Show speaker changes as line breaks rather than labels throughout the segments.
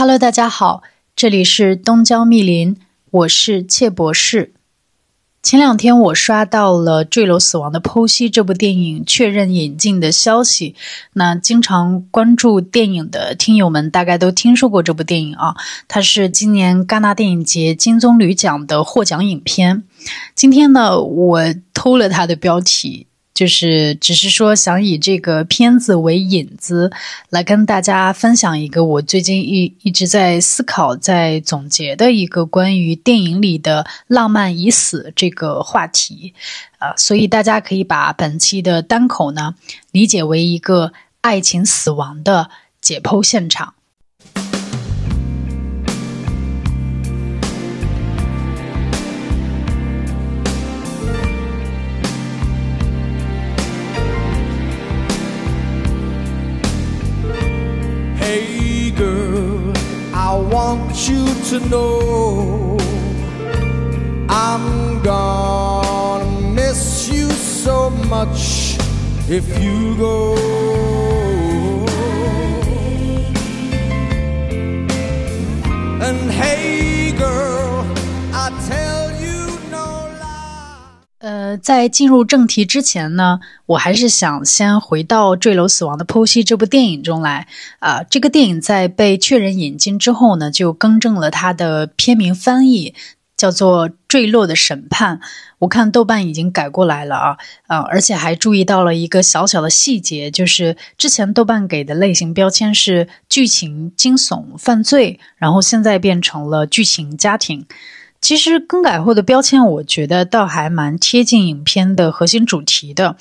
Hello，大家好，这里是东郊密林，我是切博士。前两天我刷到了《坠楼死亡的剖析》这部电影确认引进的消息。那经常关注电影的听友们大概都听说过这部电影啊，它是今年戛纳电影节金棕榈奖的获奖影片。今天呢，我偷了它的标题。就是只是说想以这个片子为引子，来跟大家分享一个我最近一一直在思考、在总结的一个关于电影里的浪漫已死这个话题，啊，所以大家可以把本期的单口呢理解为一个爱情死亡的解剖现场。You to know I'm gonna miss you so much if you go. And hey 呃，在进入正题之前呢，我还是想先回到《坠楼死亡的剖析》这部电影中来。啊，这个电影在被确认引进之后呢，就更正了它的片名翻译，叫做《坠落的审判》。我看豆瓣已经改过来了啊，啊，而且还注意到了一个小小的细节，就是之前豆瓣给的类型标签是剧情惊悚犯罪，然后现在变成了剧情家庭。其实更改后的标签，我觉得倒还蛮贴近影片的核心主题的。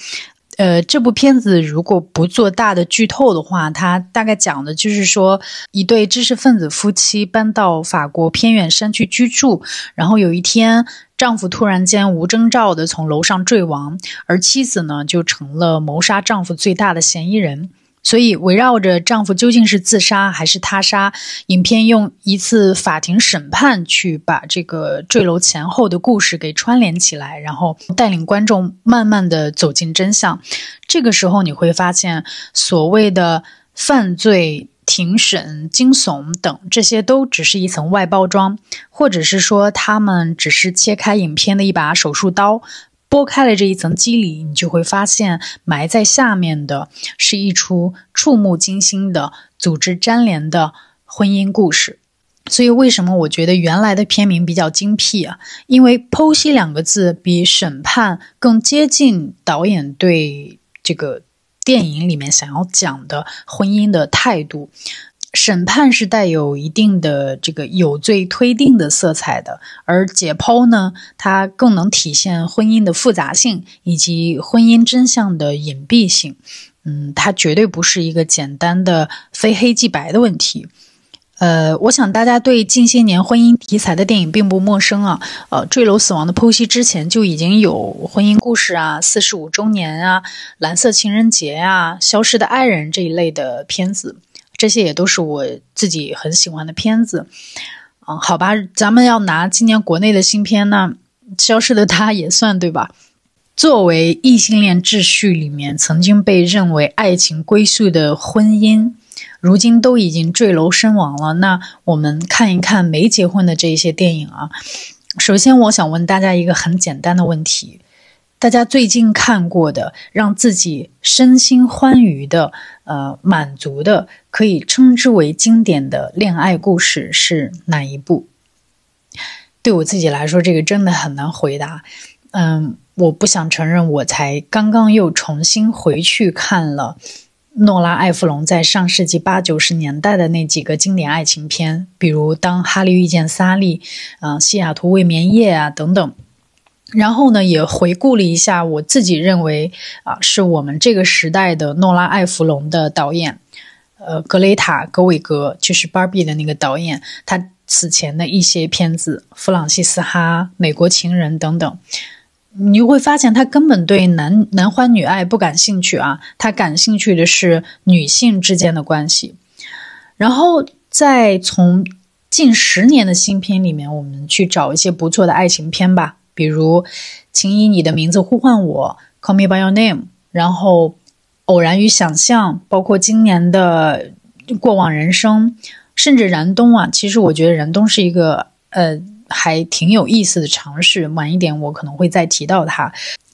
呃，这部片子如果不做大的剧透的话，它大概讲的就是说，一对知识分子夫妻搬到法国偏远山区居住，然后有一天，丈夫突然间无征兆的从楼上坠亡，而妻子呢，就成了谋杀丈夫最大的嫌疑人。所以，围绕着丈夫究竟是自杀还是他杀，影片用一次法庭审判去把这个坠楼前后的故事给串联起来，然后带领观众慢慢的走进真相。这个时候，你会发现，所谓的犯罪、庭审、惊悚等这些都只是一层外包装，或者是说，他们只是切开影片的一把手术刀。剥开了这一层肌理，你就会发现埋在下面的是一出触目惊心的组织粘连的婚姻故事。所以，为什么我觉得原来的片名比较精辟啊？因为“剖析”两个字比“审判”更接近导演对这个电影里面想要讲的婚姻的态度。审判是带有一定的这个有罪推定的色彩的，而解剖呢，它更能体现婚姻的复杂性以及婚姻真相的隐蔽性。嗯，它绝对不是一个简单的非黑即白的问题。呃，我想大家对近些年婚姻题材的电影并不陌生啊。呃，《坠楼死亡的剖析》之前就已经有婚姻故事啊、四十五周年啊、蓝色情人节啊、消失的爱人这一类的片子。这些也都是我自己很喜欢的片子，嗯，好吧，咱们要拿今年国内的新片呢，《消失的她》也算对吧？作为异性恋秩序里面曾经被认为爱情归宿的婚姻，如今都已经坠楼身亡了。那我们看一看没结婚的这一些电影啊。首先，我想问大家一个很简单的问题。大家最近看过的让自己身心欢愉的、呃满足的，可以称之为经典的恋爱故事是哪一部？对我自己来说，这个真的很难回答。嗯，我不想承认，我才刚刚又重新回去看了诺拉·艾弗隆在上世纪八九十年代的那几个经典爱情片，比如《当哈利遇见萨利》、啊《西雅图未眠夜》啊等等。然后呢，也回顾了一下我自己认为啊，是我们这个时代的诺拉·艾弗隆的导演，呃，格雷塔·格韦格，就是《芭比》的那个导演，他此前的一些片子，《弗朗西斯哈》《美国情人》等等，你会发现他根本对男男欢女爱不感兴趣啊，他感兴趣的是女性之间的关系。然后再从近十年的新片里面，我们去找一些不错的爱情片吧。比如，请以你的名字呼唤我，Call me by your name。然后，偶然与想象，包括今年的过往人生，甚至燃冬啊，其实我觉得燃冬是一个呃还挺有意思的尝试。晚一点我可能会再提到它。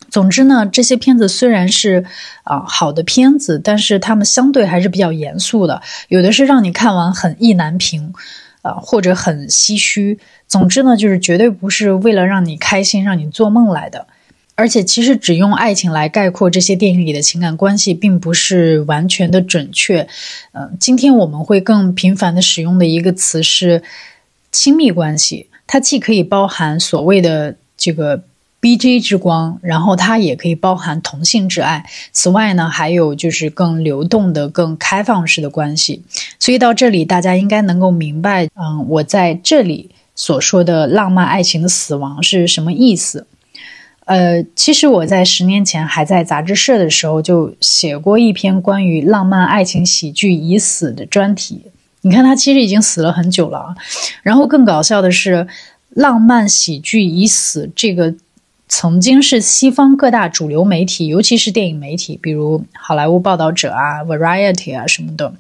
总之呢，这些片子虽然是啊好的片子，但是他们相对还是比较严肃的，有的是让你看完很意难平，啊或者很唏嘘。总之呢，就是绝对不是为了让你开心、让你做梦来的。而且，其实只用爱情来概括这些电影里的情感关系，并不是完全的准确。嗯，今天我们会更频繁的使用的一个词是亲密关系，它既可以包含所谓的这个。B J 之光，然后它也可以包含同性之爱。此外呢，还有就是更流动的、更开放式的关系。所以到这里，大家应该能够明白，嗯，我在这里所说的浪漫爱情的死亡是什么意思。呃，其实我在十年前还在杂志社的时候，就写过一篇关于浪漫爱情喜剧已死的专题。你看，它其实已经死了很久了。然后更搞笑的是，浪漫喜剧已死这个。曾经是西方各大主流媒体，尤其是电影媒体，比如好莱坞报道者啊、Variety 啊什么的，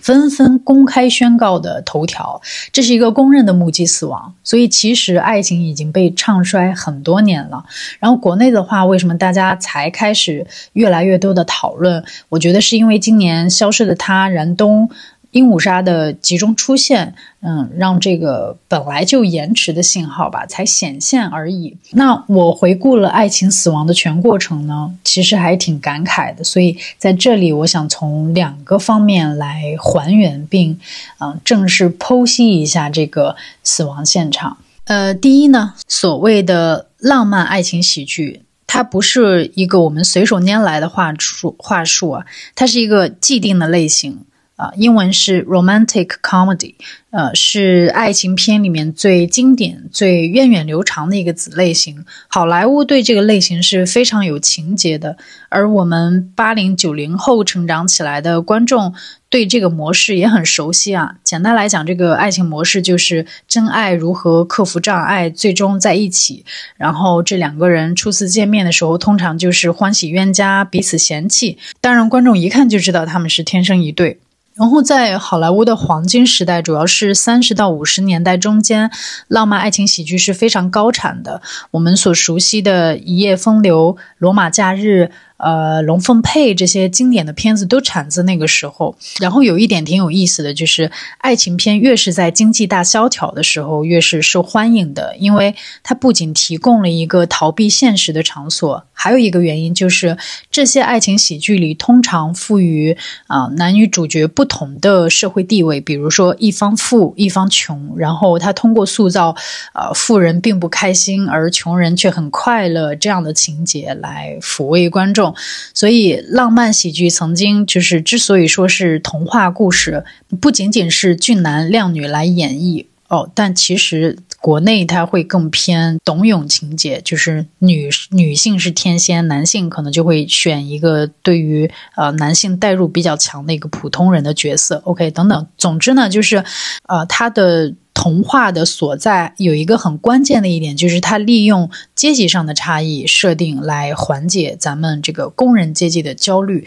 纷纷公开宣告的头条。这是一个公认的目击死亡。所以其实爱情已经被唱衰很多年了。然后国内的话，为什么大家才开始越来越多的讨论？我觉得是因为今年消失的他燃冬。鹦鹉杀的集中出现，嗯，让这个本来就延迟的信号吧，才显现而已。那我回顾了爱情死亡的全过程呢，其实还挺感慨的。所以在这里，我想从两个方面来还原并，嗯，正式剖析一下这个死亡现场。呃，第一呢，所谓的浪漫爱情喜剧，它不是一个我们随手拈来的话术话术啊，它是一个既定的类型。啊，英文是 romantic comedy，呃，是爱情片里面最经典、最源远流长的一个子类型。好莱坞对这个类型是非常有情节的，而我们八零九零后成长起来的观众对这个模式也很熟悉啊。简单来讲，这个爱情模式就是真爱如何克服障碍，最终在一起。然后这两个人初次见面的时候，通常就是欢喜冤家，彼此嫌弃。当然，观众一看就知道他们是天生一对。然后在好莱坞的黄金时代，主要是三十到五十年代中间，浪漫爱情喜剧是非常高产的。我们所熟悉的《一夜风流》《罗马假日》。呃，龙凤配这些经典的片子都产自那个时候。然后有一点挺有意思的就是，爱情片越是在经济大萧条的时候，越是受欢迎的，因为它不仅提供了一个逃避现实的场所，还有一个原因就是这些爱情喜剧里通常赋予啊男女主角不同的社会地位，比如说一方富，一方穷，然后他通过塑造呃富人并不开心，而穷人却很快乐这样的情节来抚慰观众。所以，浪漫喜剧曾经就是之所以说是童话故事，不仅仅是俊男靓女来演绎哦，但其实国内它会更偏董永情节，就是女女性是天仙，男性可能就会选一个对于呃男性代入比较强的一个普通人的角色。OK，等等，总之呢，就是呃他的。童话的所在有一个很关键的一点，就是它利用阶级上的差异设定来缓解咱们这个工人阶级的焦虑，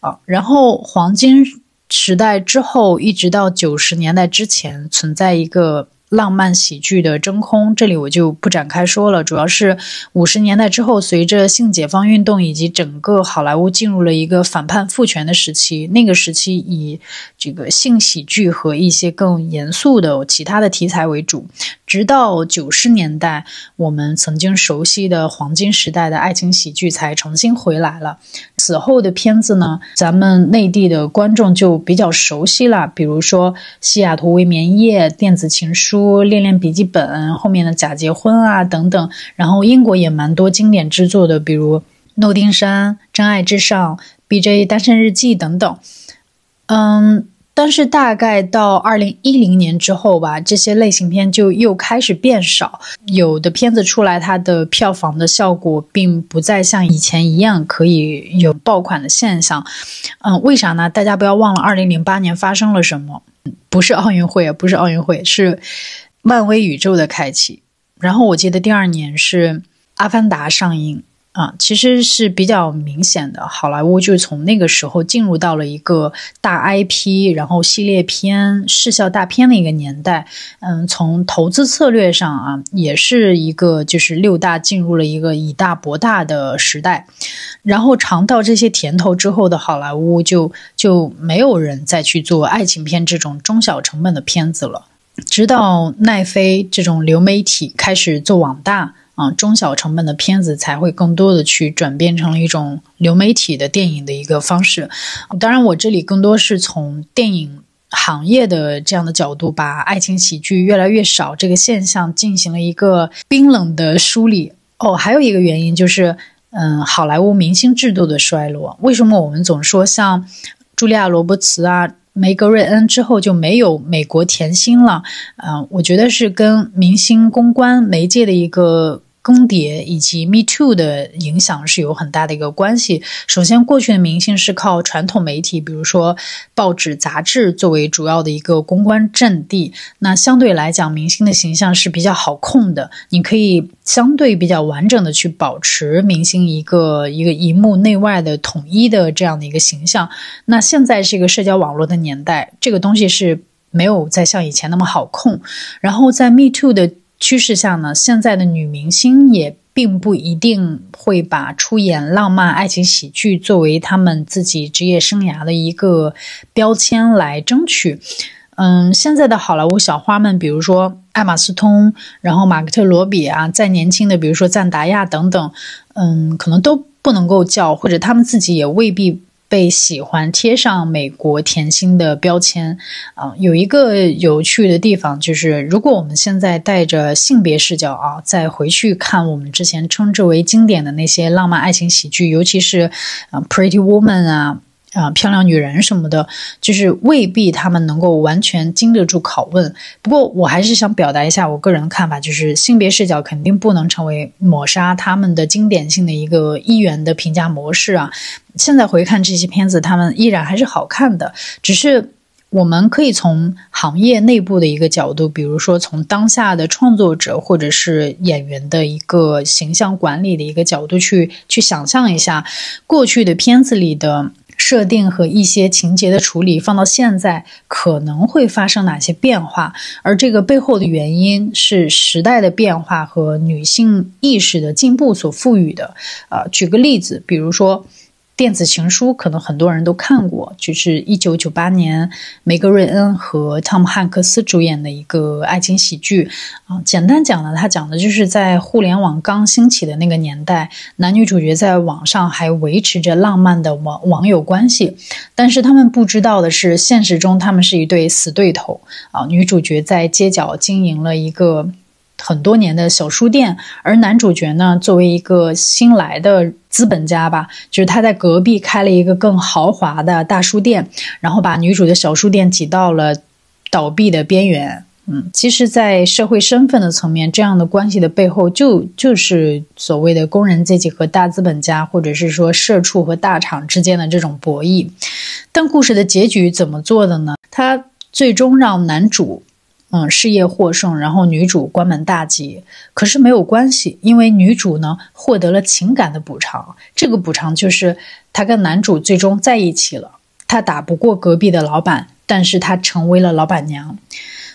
啊，然后黄金时代之后一直到九十年代之前存在一个。浪漫喜剧的真空，这里我就不展开说了。主要是五十年代之后，随着性解放运动以及整个好莱坞进入了一个反叛父权的时期，那个时期以这个性喜剧和一些更严肃的其他的题材为主。直到九十年代，我们曾经熟悉的黄金时代的爱情喜剧才重新回来了。此后的片子呢，咱们内地的观众就比较熟悉了，比如说《西雅图未眠夜》《电子情书》《恋恋笔记本》后面的《假结婚》啊等等。然后英国也蛮多经典之作的，比如《诺丁山》《真爱至上》《B.J. 单身日记》等等。嗯。但是大概到二零一零年之后吧，这些类型片就又开始变少。有的片子出来，它的票房的效果并不再像以前一样可以有爆款的现象。嗯，为啥呢？大家不要忘了，二零零八年发生了什么？不是奥运会，不是奥运会，是漫威宇宙的开启。然后我记得第二年是《阿凡达》上映。啊，其实是比较明显的。好莱坞就从那个时候进入到了一个大 IP，然后系列片、视效大片的一个年代。嗯，从投资策略上啊，也是一个就是六大进入了一个以大博大的时代。然后尝到这些甜头之后的好莱坞，就就没有人再去做爱情片这种中小成本的片子了。直到奈飞这种流媒体开始做网大。啊，中小成本的片子才会更多的去转变成了一种流媒体的电影的一个方式。当然，我这里更多是从电影行业的这样的角度，把爱情喜剧越来越少这个现象进行了一个冰冷的梳理。哦，还有一个原因就是，嗯，好莱坞明星制度的衰落。为什么我们总说像茱莉亚·罗伯茨啊？梅格瑞恩之后就没有美国甜心了，嗯，我觉得是跟明星公关媒介的一个。更迭以及 Me Too 的影响是有很大的一个关系。首先，过去的明星是靠传统媒体，比如说报纸、杂志作为主要的一个公关阵地。那相对来讲，明星的形象是比较好控的，你可以相对比较完整的去保持明星一个一个荧幕内外的统一的这样的一个形象。那现在是一个社交网络的年代，这个东西是没有再像以前那么好控。然后在 Me Too 的趋势下呢，现在的女明星也并不一定会把出演浪漫爱情喜剧作为他们自己职业生涯的一个标签来争取。嗯，现在的好莱坞小花们，比如说艾玛斯通，然后马克特罗比啊，再年轻的，比如说赞达亚等等，嗯，可能都不能够叫，或者他们自己也未必。被喜欢贴上美国甜心的标签，啊，有一个有趣的地方就是，如果我们现在带着性别视角啊，再回去看我们之前称之为经典的那些浪漫爱情喜剧，尤其是啊，Pretty Woman 啊。啊，漂亮女人什么的，就是未必他们能够完全经得住拷问。不过，我还是想表达一下我个人的看法，就是性别视角肯定不能成为抹杀他们的经典性的一个一元的评价模式啊。现在回看这些片子，他们依然还是好看的，只是我们可以从行业内部的一个角度，比如说从当下的创作者或者是演员的一个形象管理的一个角度去去想象一下过去的片子里的。设定和一些情节的处理放到现在可能会发生哪些变化？而这个背后的原因是时代的变化和女性意识的进步所赋予的。呃，举个例子，比如说。电子情书可能很多人都看过，就是一九九八年梅格瑞恩和汤姆汉克斯主演的一个爱情喜剧啊。简单讲呢，它讲的就是在互联网刚兴起的那个年代，男女主角在网上还维持着浪漫的网网友关系，但是他们不知道的是，现实中他们是一对死对头啊。女主角在街角经营了一个。很多年的小书店，而男主角呢，作为一个新来的资本家吧，就是他在隔壁开了一个更豪华的大书店，然后把女主的小书店挤到了倒闭的边缘。嗯，其实，在社会身份的层面，这样的关系的背后，就就是所谓的工人阶级和大资本家，或者是说社畜和大厂之间的这种博弈。但故事的结局怎么做的呢？他最终让男主。嗯，事业获胜，然后女主关门大吉。可是没有关系，因为女主呢获得了情感的补偿。这个补偿就是她跟男主最终在一起了。她打不过隔壁的老板，但是她成为了老板娘。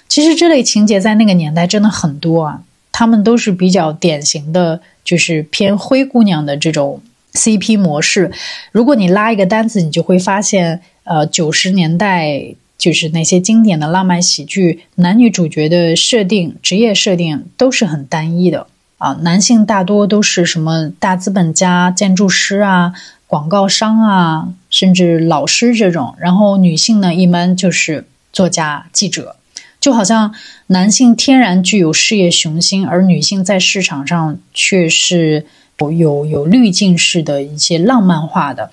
其实这类情节在那个年代真的很多啊，他们都是比较典型的，就是偏灰姑娘的这种 CP 模式。如果你拉一个单子，你就会发现，呃，九十年代。就是那些经典的浪漫喜剧，男女主角的设定、职业设定都是很单一的啊。男性大多都是什么大资本家、建筑师啊、广告商啊，甚至老师这种。然后女性呢，一般就是作家、记者。就好像男性天然具有事业雄心，而女性在市场上却是有有有滤镜式的一些浪漫化的。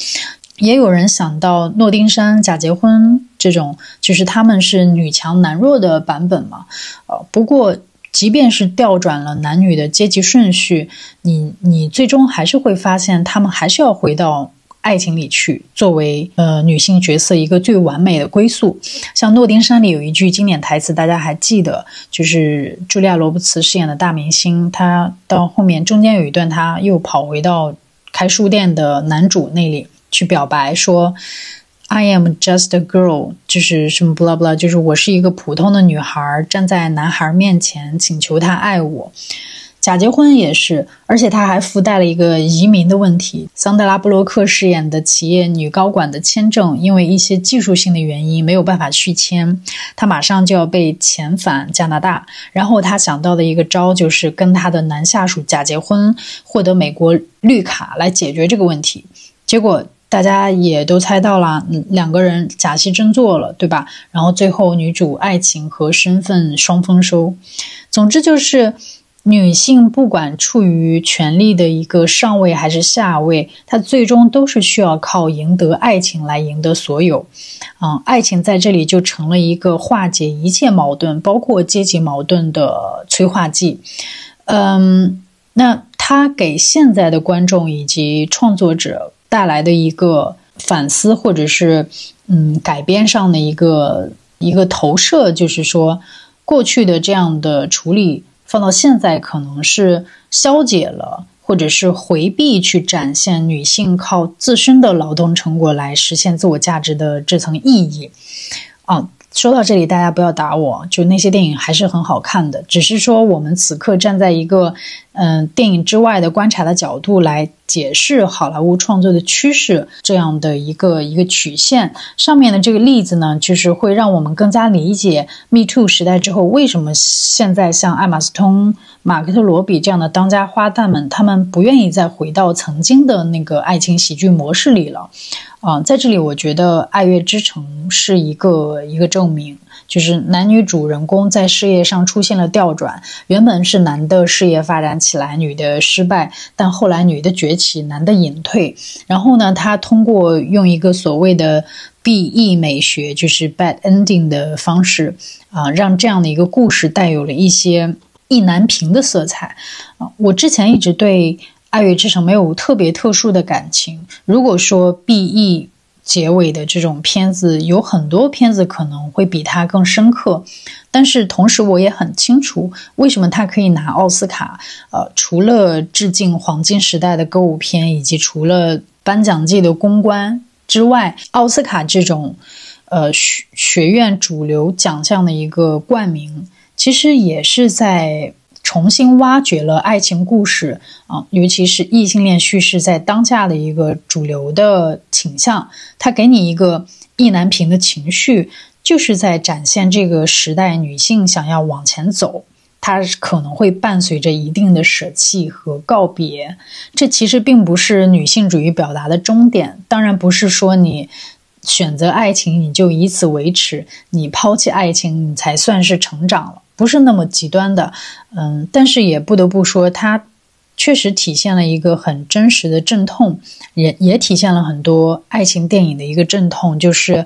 也有人想到诺丁山假结婚这种，就是他们是女强男弱的版本嘛？呃，不过即便是调转了男女的阶级顺序，你你最终还是会发现，他们还是要回到爱情里去，作为呃女性角色一个最完美的归宿。像诺丁山里有一句经典台词，大家还记得，就是茱莉亚·罗伯茨饰演的大明星，她到后面中间有一段，她又跑回到。开书店的男主那里去表白说。I am just a girl，就是什么 blah blah，就是我是一个普通的女孩，站在男孩面前请求他爱我。假结婚也是，而且他还附带了一个移民的问题。桑德拉布洛克饰演的企业女高管的签证，因为一些技术性的原因没有办法续签，她马上就要被遣返加拿大。然后她想到的一个招就是跟她的男下属假结婚，获得美国绿卡来解决这个问题。结果。大家也都猜到了，两个人假戏真做了，对吧？然后最后女主爱情和身份双丰收。总之就是，女性不管处于权力的一个上位还是下位，她最终都是需要靠赢得爱情来赢得所有。嗯，爱情在这里就成了一个化解一切矛盾，包括阶级矛盾的催化剂。嗯，那他给现在的观众以及创作者。带来的一个反思，或者是嗯改编上的一个一个投射，就是说过去的这样的处理放到现在，可能是消解了，或者是回避去展现女性靠自身的劳动成果来实现自我价值的这层意义啊。说到这里，大家不要打我，就那些电影还是很好看的，只是说我们此刻站在一个嗯电影之外的观察的角度来。解释好莱坞创作的趋势这样的一个一个曲线上面的这个例子呢，就是会让我们更加理解 Me Too 时代之后为什么现在像艾玛斯通、马克特罗比这样的当家花旦们，他们不愿意再回到曾经的那个爱情喜剧模式里了。啊，在这里我觉得《爱乐之城》是一个一个证明。就是男女主人公在事业上出现了调转，原本是男的事业发展起来，女的失败，但后来女的崛起，男的隐退。然后呢，他通过用一个所谓的 BE 美学，就是 bad ending 的方式啊，让这样的一个故事带有了一些意难平的色彩啊。我之前一直对《爱乐之城》没有特别特殊的感情。如果说 BE 结尾的这种片子有很多片子可能会比它更深刻，但是同时我也很清楚为什么它可以拿奥斯卡。呃，除了致敬黄金时代的歌舞片，以及除了颁奖季的公关之外，奥斯卡这种呃学学院主流奖项的一个冠名，其实也是在。重新挖掘了爱情故事啊，尤其是异性恋叙事在当下的一个主流的倾向，它给你一个意难平的情绪，就是在展现这个时代女性想要往前走，它可能会伴随着一定的舍弃和告别。这其实并不是女性主义表达的终点，当然不是说你选择爱情你就以此为耻，你抛弃爱情你才算是成长了。不是那么极端的，嗯，但是也不得不说，它确实体现了一个很真实的阵痛，也也体现了很多爱情电影的一个阵痛，就是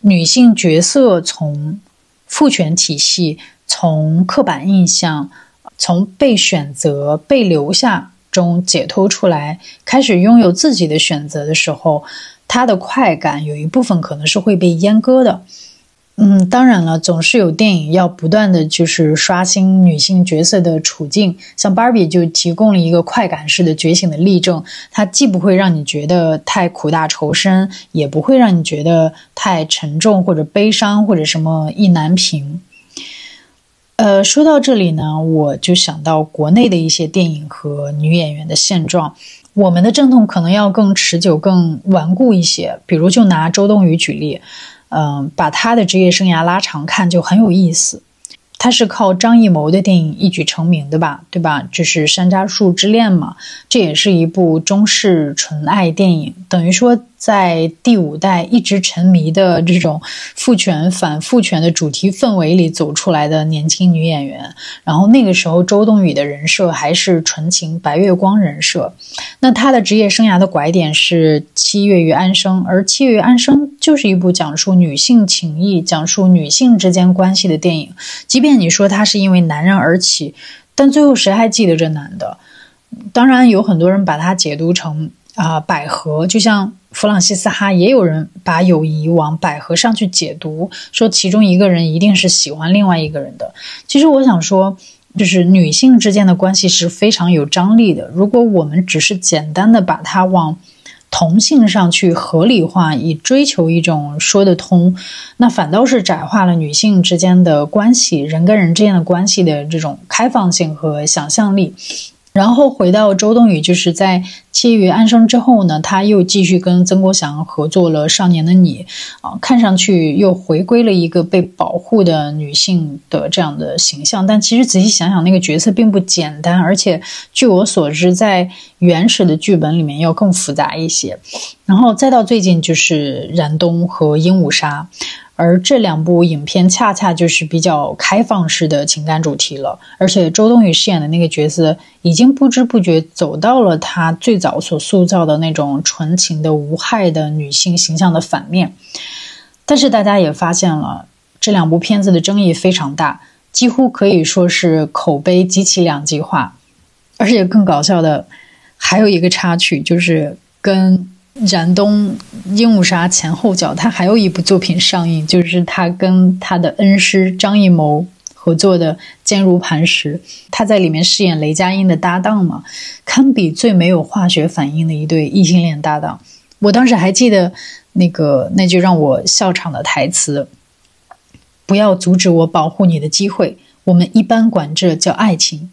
女性角色从父权体系、从刻板印象、从被选择、被留下中解脱出来，开始拥有自己的选择的时候，她的快感有一部分可能是会被阉割的。嗯，当然了，总是有电影要不断的就是刷新女性角色的处境，像《芭比》就提供了一个快感式的觉醒的例证，它既不会让你觉得太苦大仇深，也不会让你觉得太沉重或者悲伤或者什么意难平。呃，说到这里呢，我就想到国内的一些电影和女演员的现状，我们的阵痛可能要更持久、更顽固一些。比如，就拿周冬雨举例。嗯，把他的职业生涯拉长看就很有意思。他是靠张艺谋的电影一举成名的吧？对吧？就是《山楂树之恋》嘛，这也是一部中式纯爱电影，等于说。在第五代一直沉迷的这种父权反父权的主题氛围里走出来的年轻女演员，然后那个时候周冬雨的人设还是纯情白月光人设，那她的职业生涯的拐点是《七月与安生》，而《七月与安生》就是一部讲述女性情谊、讲述女性之间关系的电影。即便你说她是因为男人而起，但最后谁还记得这男的？当然有很多人把它解读成啊百合，就像。弗朗西斯哈也有人把友谊往百合上去解读，说其中一个人一定是喜欢另外一个人的。其实我想说，就是女性之间的关系是非常有张力的。如果我们只是简单的把它往同性上去合理化，以追求一种说得通，那反倒是窄化了女性之间的关系，人跟人之间的关系的这种开放性和想象力。然后回到周冬雨，就是在契约安生之后呢，他又继续跟曾国祥合作了《少年的你》，啊，看上去又回归了一个被保护的女性的这样的形象。但其实仔细想想，那个角色并不简单，而且据我所知，在原始的剧本里面要更复杂一些。然后再到最近，就是燃冬和鹦鹉杀。而这两部影片恰恰就是比较开放式的情感主题了，而且周冬雨饰演的那个角色已经不知不觉走到了她最早所塑造的那种纯情的、无害的女性形象的反面。但是大家也发现了，这两部片子的争议非常大，几乎可以说是口碑极其两极化。而且更搞笑的还有一个插曲，就是跟。燃冬鹦鹉杀前后脚，他还有一部作品上映，就是他跟他的恩师张艺谋合作的《坚如磐石》，他在里面饰演雷佳音的搭档嘛，堪比最没有化学反应的一对异性恋搭档。我当时还记得那个那句让我笑场的台词：“不要阻止我保护你的机会，我们一般管这叫爱情。”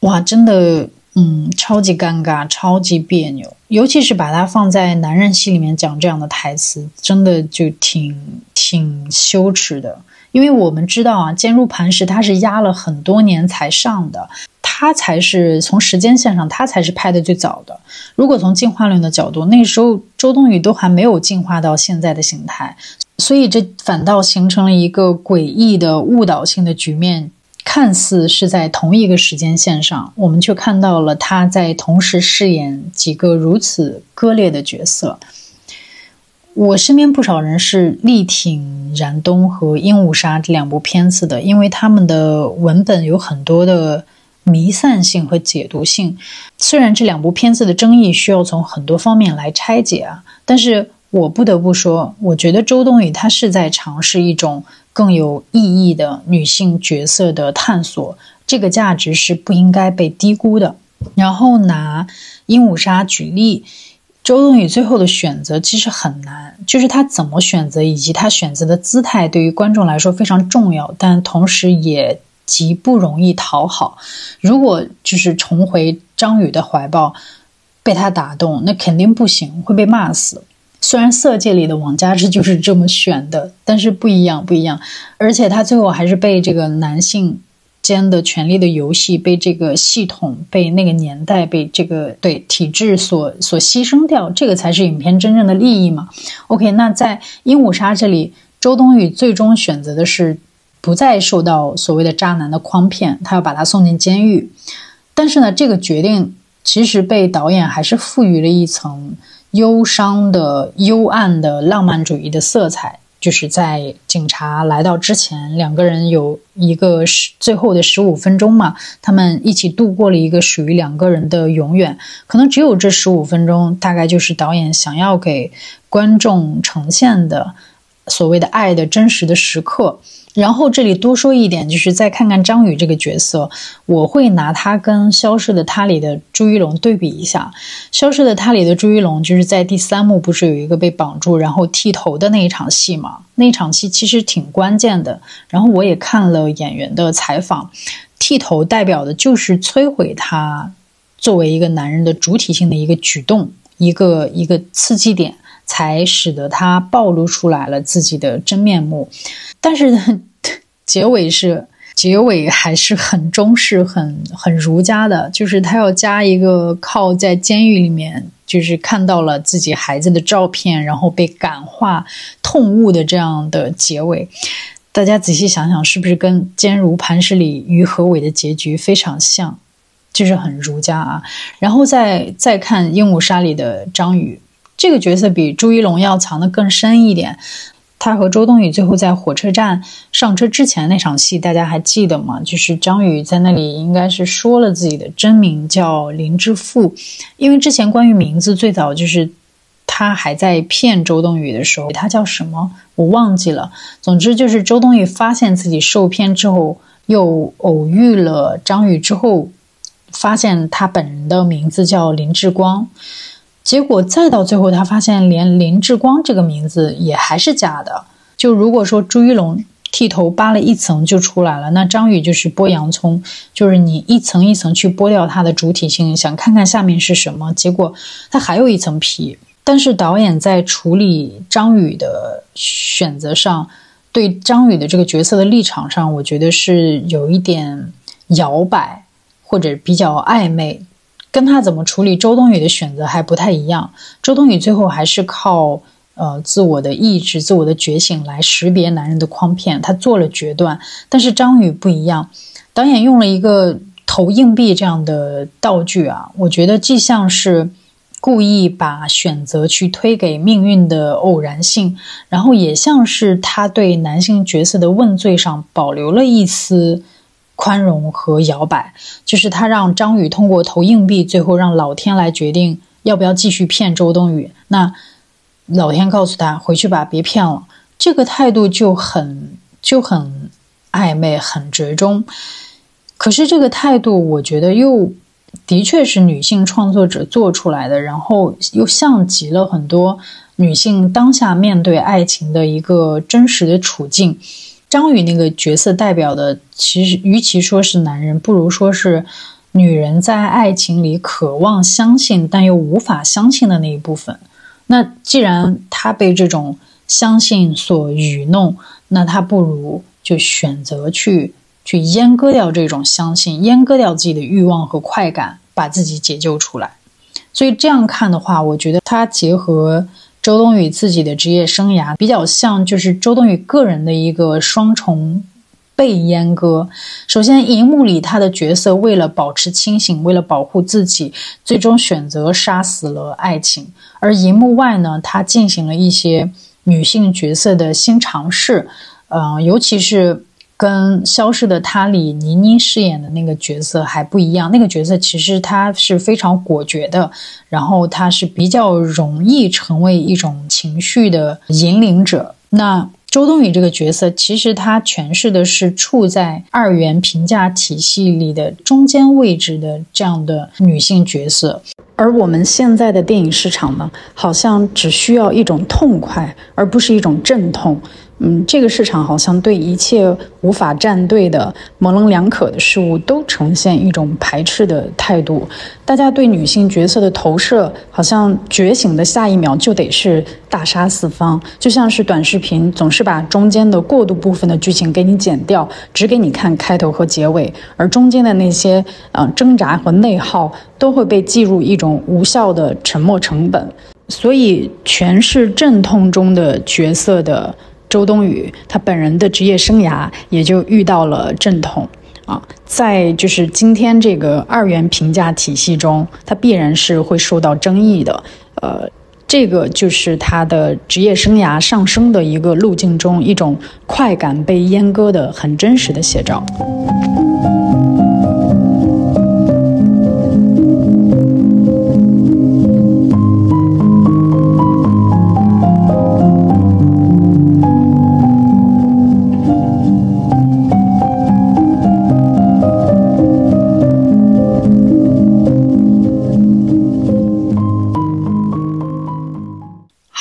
哇，真的。嗯，超级尴尬，超级别扭，尤其是把它放在男人戏里面讲这样的台词，真的就挺挺羞耻的。因为我们知道啊，《坚如磐石》它是压了很多年才上的，它才是从时间线上，它才是拍的最早的。如果从进化论的角度，那时候周冬雨都还没有进化到现在的形态，所以这反倒形成了一个诡异的误导性的局面。看似是在同一个时间线上，我们却看到了他在同时饰演几个如此割裂的角色。我身边不少人是力挺《燃冬》和《鹦鹉杀》这两部片子的，因为他们的文本有很多的弥散性和解读性。虽然这两部片子的争议需要从很多方面来拆解啊，但是我不得不说，我觉得周冬雨她是在尝试一种。更有意义的女性角色的探索，这个价值是不应该被低估的。然后拿鹦鹉杀举例，周冬雨最后的选择其实很难，就是她怎么选择以及她选择的姿态，对于观众来说非常重要，但同时也极不容易讨好。如果就是重回张宇的怀抱，被他打动，那肯定不行，会被骂死。虽然《色戒》里的王佳芝就是这么选的，但是不一样，不一样。而且他最后还是被这个男性间的权力的游戏，被这个系统，被那个年代，被这个对体制所所牺牲掉。这个才是影片真正的利益嘛？OK，那在《鹦鹉杀》这里，周冬雨最终选择的是不再受到所谓的渣男的诓骗，他要把他送进监狱。但是呢，这个决定其实被导演还是赋予了一层。忧伤的、幽暗的、浪漫主义的色彩，就是在警察来到之前，两个人有一个十最后的十五分钟嘛，他们一起度过了一个属于两个人的永远。可能只有这十五分钟，大概就是导演想要给观众呈现的所谓的爱的真实的时刻。然后这里多说一点，就是再看看张宇这个角色，我会拿他跟《消失的她》里的朱一龙对比一下。《消失的她》里的朱一龙就是在第三幕不是有一个被绑住然后剃头的那一场戏嘛？那场戏其实挺关键的。然后我也看了演员的采访，剃头代表的就是摧毁他作为一个男人的主体性的一个举动，一个一个刺激点。才使得他暴露出来了自己的真面目，但是结尾是结尾还是很中式、很很儒家的，就是他要加一个靠在监狱里面，就是看到了自己孩子的照片，然后被感化、痛悟的这样的结尾。大家仔细想想，是不是跟《坚如磐石》里于和伟的结局非常像？就是很儒家啊。然后再再看《鹦鹉杀》里的张宇。这个角色比朱一龙要藏得更深一点。他和周冬雨最后在火车站上车之前那场戏，大家还记得吗？就是张宇在那里应该是说了自己的真名叫林之富，因为之前关于名字最早就是他还在骗周冬雨的时候，他叫什么我忘记了。总之就是周冬雨发现自己受骗之后，又偶遇了张宇之后，发现他本人的名字叫林志光，结果再到最后，他发现连林志光这个名字也还是假的。就如果说朱一龙剃头扒了一层就出来了，那张宇就是剥洋葱，就是你一层一层去剥掉它的主体性，想看看下面是什么，结果它还有一层皮。但是导演在处理张宇的选择上，对张宇的这个角色的立场上，我觉得是有一点摇摆或者比较暧昧，跟他怎么处理周冬雨的选择还不太一样。周冬雨最后还是靠呃自我的意志、自我的觉醒来识别男人的诓骗，他做了决断。但是张宇不一样，导演用了一个投硬币这样的道具啊，我觉得既像是。故意把选择去推给命运的偶然性，然后也像是他对男性角色的问罪上保留了一丝宽容和摇摆，就是他让张宇通过投硬币，最后让老天来决定要不要继续骗周冬雨。那老天告诉他回去吧，别骗了。这个态度就很就很暧昧，很折中。可是这个态度，我觉得又。的确是女性创作者做出来的，然后又像极了很多女性当下面对爱情的一个真实的处境。张宇那个角色代表的，其实与其说是男人，不如说是女人在爱情里渴望相信但又无法相信的那一部分。那既然他被这种相信所愚弄，那他不如就选择去。去阉割掉这种相信，阉割掉自己的欲望和快感，把自己解救出来。所以这样看的话，我觉得他结合周冬雨自己的职业生涯，比较像就是周冬雨个人的一个双重被阉割。首先，荧幕里他的角色为了保持清醒，为了保护自己，最终选择杀死了爱情；而荧幕外呢，他进行了一些女性角色的新尝试，嗯，尤其是。跟《消失的她》里倪妮饰演的那个角色还不一样，那个角色其实她是非常果决的，然后她是比较容易成为一种情绪的引领者。那周冬雨这个角色，其实她诠释的是处在二元评价体系里的中间位置的这样的女性角色，而我们现在的电影市场呢，好像只需要一种痛快，而不是一种阵痛。嗯，这个市场好像对一切无法站队的模棱两可的事物都呈现一种排斥的态度。大家对女性角色的投射，好像觉醒的下一秒就得是大杀四方，就像是短视频总是把中间的过渡部分的剧情给你剪掉，只给你看开头和结尾，而中间的那些呃挣扎和内耗都会被计入一种无效的沉没成本。所以，全是阵痛中的角色的。周冬雨，她本人的职业生涯也就遇到了阵痛啊，在就是今天这个二元评价体系中，她必然是会受到争议的。呃，这个就是她的职业生涯上升的一个路径中一种快感被阉割的很真实的写照。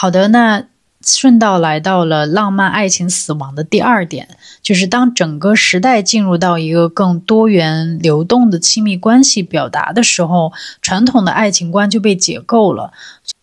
好的，那顺道来到了浪漫爱情死亡的第二点，就是当整个时代进入到一个更多元流动的亲密关系表达的时候，传统的爱情观就被解构了。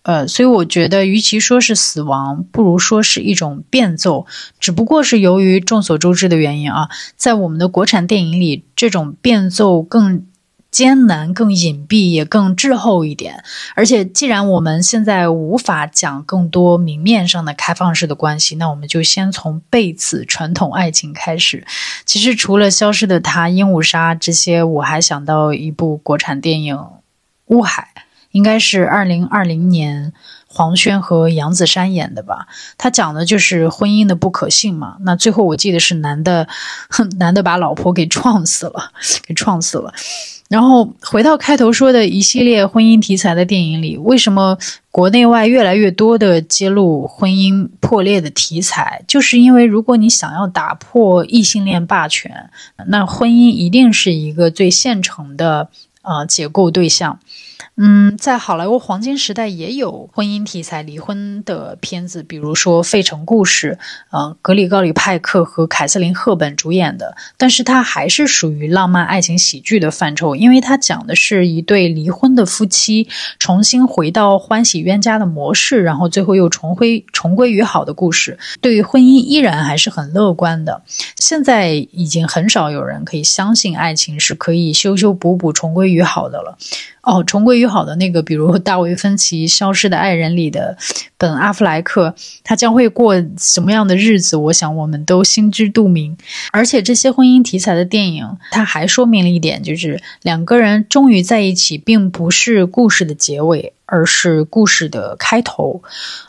呃，所以我觉得，与其说是死亡，不如说是一种变奏。只不过是由于众所周知的原因啊，在我们的国产电影里，这种变奏更。艰难、更隐蔽，也更滞后一点。而且，既然我们现在无法讲更多明面上的开放式的关系，那我们就先从被此传统爱情开始。其实，除了《消失的她》《鹦鹉杀》这些，我还想到一部国产电影《乌海》，应该是二零二零年黄轩和杨子姗演的吧？他讲的就是婚姻的不可信嘛。那最后我记得是男的，男的把老婆给撞死了，给撞死了。然后回到开头说的一系列婚姻题材的电影里，为什么国内外越来越多的揭露婚姻破裂的题材？就是因为如果你想要打破异性恋霸权，那婚姻一定是一个最现成的呃解构对象。嗯，在好莱坞黄金时代也有婚姻题材离婚的片子，比如说《费城故事》，呃，格里高里派克和凯瑟琳赫本主演的，但是它还是属于浪漫爱情喜剧的范畴，因为它讲的是一对离婚的夫妻重新回到欢喜冤家的模式，然后最后又重归重归于好的故事。对于婚姻依然还是很乐观的。现在已经很少有人可以相信爱情是可以修修补补重归于好的了。哦，重归于好的那个，比如大卫芬奇《消失的爱人》里的本·阿弗莱克，他将会过什么样的日子？我想我们都心知肚明。而且这些婚姻题材的电影，它还说明了一点，就是两个人终于在一起，并不是故事的结尾。而是故事的开头，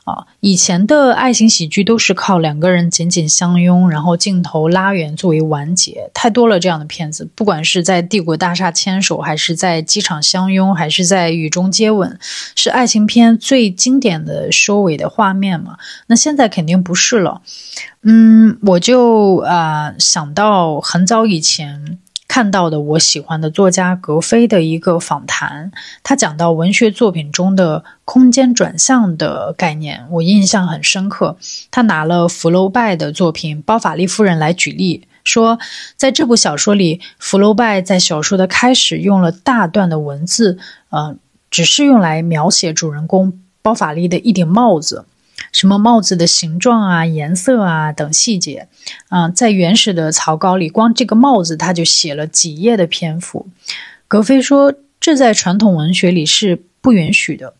啊，以前的爱情喜剧都是靠两个人紧紧相拥，然后镜头拉远作为完结，太多了这样的片子，不管是在帝国大厦牵手，还是在机场相拥，还是在雨中接吻，是爱情片最经典的收尾的画面嘛？那现在肯定不是了，嗯，我就啊想到很早以前。看到的我喜欢的作家格非的一个访谈，他讲到文学作品中的空间转向的概念，我印象很深刻。他拿了福楼拜的作品《包法利夫人》来举例，说在这部小说里，福楼拜在小说的开始用了大段的文字，呃，只是用来描写主人公包法利的一顶帽子。什么帽子的形状啊、颜色啊等细节，啊，在原始的草稿里，光这个帽子他就写了几页的篇幅。格非说，这在传统文学里是不允许的。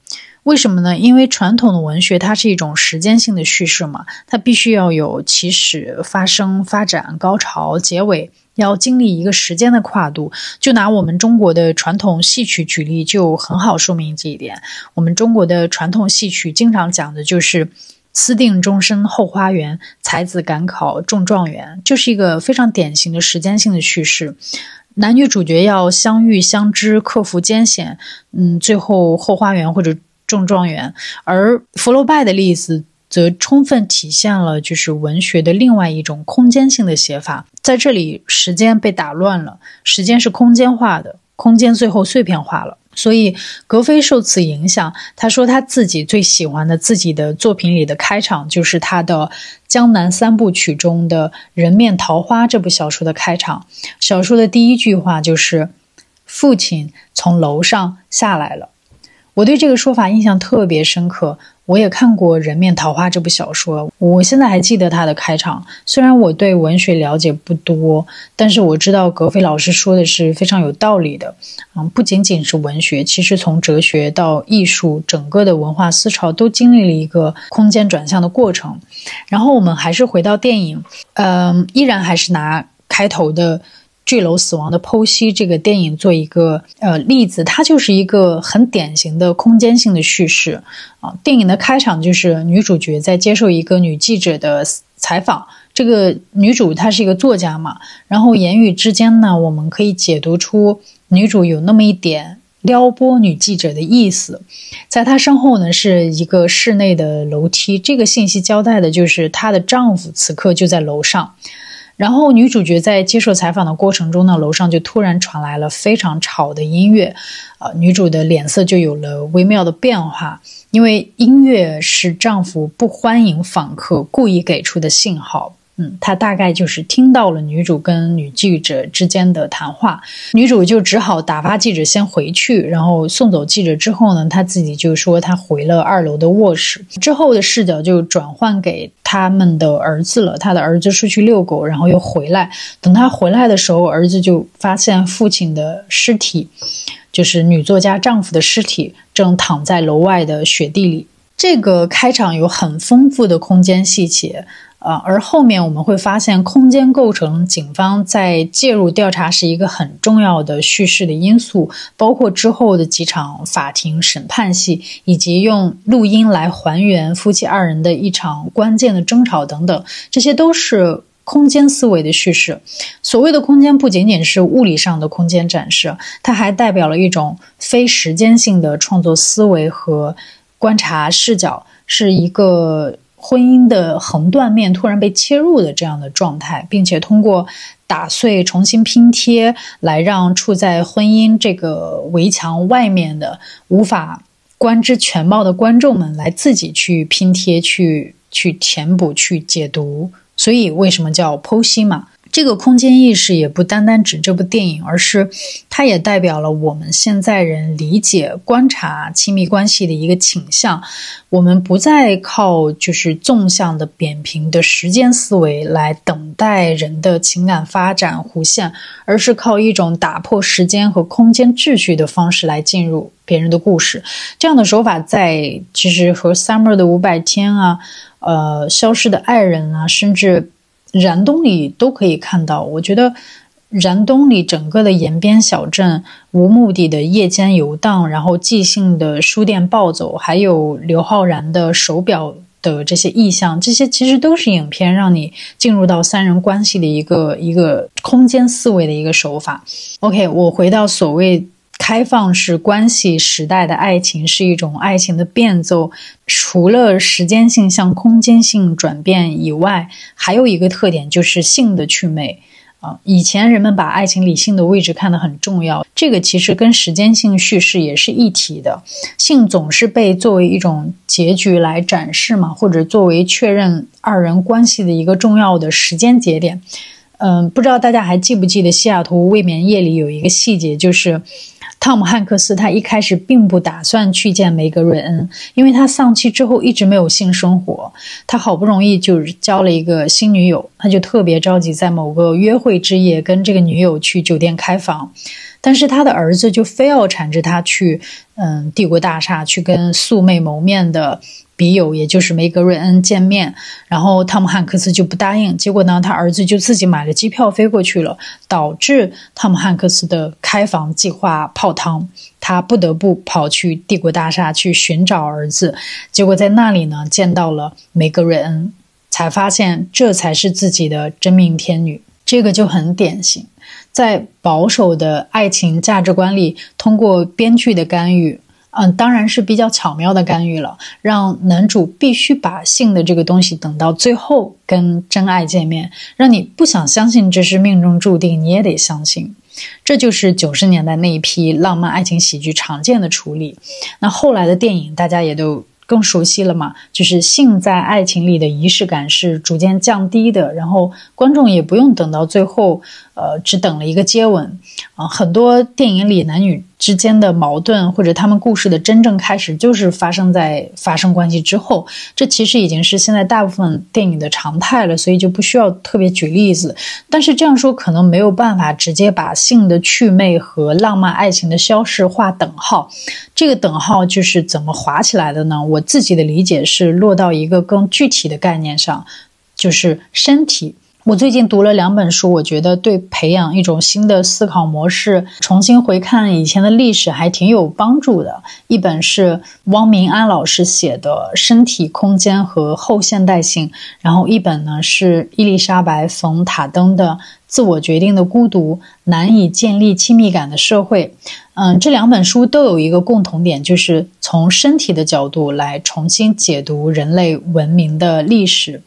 为什么呢？因为传统的文学它是一种时间性的叙事嘛，它必须要有起始、发生、发展、高潮、结尾。要经历一个时间的跨度，就拿我们中国的传统戏曲举例，就很好说明这一点。我们中国的传统戏曲经常讲的就是“私定终身后花园，才子赶考中状元”，就是一个非常典型的时间性的叙事。男女主角要相遇相知，克服艰险，嗯，最后后花园或者中状元。而福楼拜的例子。则充分体现了就是文学的另外一种空间性的写法，在这里时间被打乱了，时间是空间化的，空间最后碎片化了。所以格非受此影响，他说他自己最喜欢的自己的作品里的开场就是他的《江南三部曲》中的《人面桃花》这部小说的开场。小说的第一句话就是“父亲从楼上下来了”。我对这个说法印象特别深刻。我也看过《人面桃花》这部小说，我现在还记得它的开场。虽然我对文学了解不多，但是我知道格非老师说的是非常有道理的。嗯，不仅仅是文学，其实从哲学到艺术，整个的文化思潮都经历了一个空间转向的过程。然后我们还是回到电影，嗯，依然还是拿开头的。坠楼死亡的剖析这个电影做一个呃例子，它就是一个很典型的空间性的叙事啊。电影的开场就是女主角在接受一个女记者的采访，这个女主她是一个作家嘛，然后言语之间呢，我们可以解读出女主有那么一点撩拨女记者的意思。在她身后呢是一个室内的楼梯，这个信息交代的就是她的丈夫此刻就在楼上。然后女主角在接受采访的过程中呢，楼上就突然传来了非常吵的音乐，呃，女主的脸色就有了微妙的变化，因为音乐是丈夫不欢迎访客故意给出的信号。嗯，他大概就是听到了女主跟女记者之间的谈话，女主就只好打发记者先回去，然后送走记者之后呢，他自己就说他回了二楼的卧室。之后的视角就转换给他们的儿子了，他的儿子出去遛狗，然后又回来。等他回来的时候，儿子就发现父亲的尸体，就是女作家丈夫的尸体，正躺在楼外的雪地里。这个开场有很丰富的空间细节。呃，而后面我们会发现，空间构成警方在介入调查是一个很重要的叙事的因素，包括之后的几场法庭审判戏，以及用录音来还原夫妻二人的一场关键的争吵等等，这些都是空间思维的叙事。所谓的空间，不仅仅是物理上的空间展示，它还代表了一种非时间性的创作思维和观察视角，是一个。婚姻的横断面突然被切入的这样的状态，并且通过打碎、重新拼贴，来让处在婚姻这个围墙外面的无法观之全貌的观众们来自己去拼贴、去去填补、去解读。所以，为什么叫剖析嘛？这个空间意识也不单单指这部电影，而是它也代表了我们现在人理解、观察亲密关系的一个倾向。我们不再靠就是纵向的扁平的时间思维来等待人的情感发展弧线，而是靠一种打破时间和空间秩序的方式来进入别人的故事。这样的手法在其实和《Summer 的五百天》啊、呃、《消失的爱人》啊，甚至。燃冬里都可以看到，我觉得燃冬里整个的延边小镇无目的的夜间游荡，然后即兴的书店暴走，还有刘昊然的手表的这些意象，这些其实都是影片让你进入到三人关系的一个一个空间思维的一个手法。OK，我回到所谓。开放式关系时代的爱情是一种爱情的变奏，除了时间性向空间性转变以外，还有一个特点就是性的趣味啊。以前人们把爱情理性的位置看得很重要，这个其实跟时间性叙事也是一体的。性总是被作为一种结局来展示嘛，或者作为确认二人关系的一个重要的时间节点。嗯，不知道大家还记不记得《西雅图未眠夜》里有一个细节，就是。汤姆汉克斯他一开始并不打算去见梅格瑞恩，因为他丧妻之后一直没有性生活。他好不容易就是交了一个新女友，他就特别着急在某个约会之夜跟这个女友去酒店开房，但是他的儿子就非要缠着他去，嗯，帝国大厦去跟素昧谋面的。笔友，也就是梅格瑞恩见面，然后汤姆汉克斯就不答应。结果呢，他儿子就自己买了机票飞过去了，导致汤姆汉克斯的开房计划泡汤。他不得不跑去帝国大厦去寻找儿子。结果在那里呢，见到了梅格瑞恩，才发现这才是自己的真命天女。这个就很典型，在保守的爱情价值观里，通过编剧的干预。嗯，当然是比较巧妙的干预了，让男主必须把性的这个东西等到最后跟真爱见面，让你不想相信这是命中注定，你也得相信。这就是九十年代那一批浪漫爱情喜剧常见的处理。那后来的电影大家也都更熟悉了嘛，就是性在爱情里的仪式感是逐渐降低的，然后观众也不用等到最后，呃，只等了一个接吻啊，很多电影里男女。之间的矛盾，或者他们故事的真正开始，就是发生在发生关系之后。这其实已经是现在大部分电影的常态了，所以就不需要特别举例子。但是这样说可能没有办法直接把性的趣味和浪漫爱情的消逝划等号。这个等号就是怎么划起来的呢？我自己的理解是落到一个更具体的概念上，就是身体。我最近读了两本书，我觉得对培养一种新的思考模式、重新回看以前的历史还挺有帮助的。一本是汪明安老师写的《身体、空间和后现代性》，然后一本呢是伊丽莎白·冯·塔登的。自我决定的孤独，难以建立亲密感的社会。嗯，这两本书都有一个共同点，就是从身体的角度来重新解读人类文明的历史。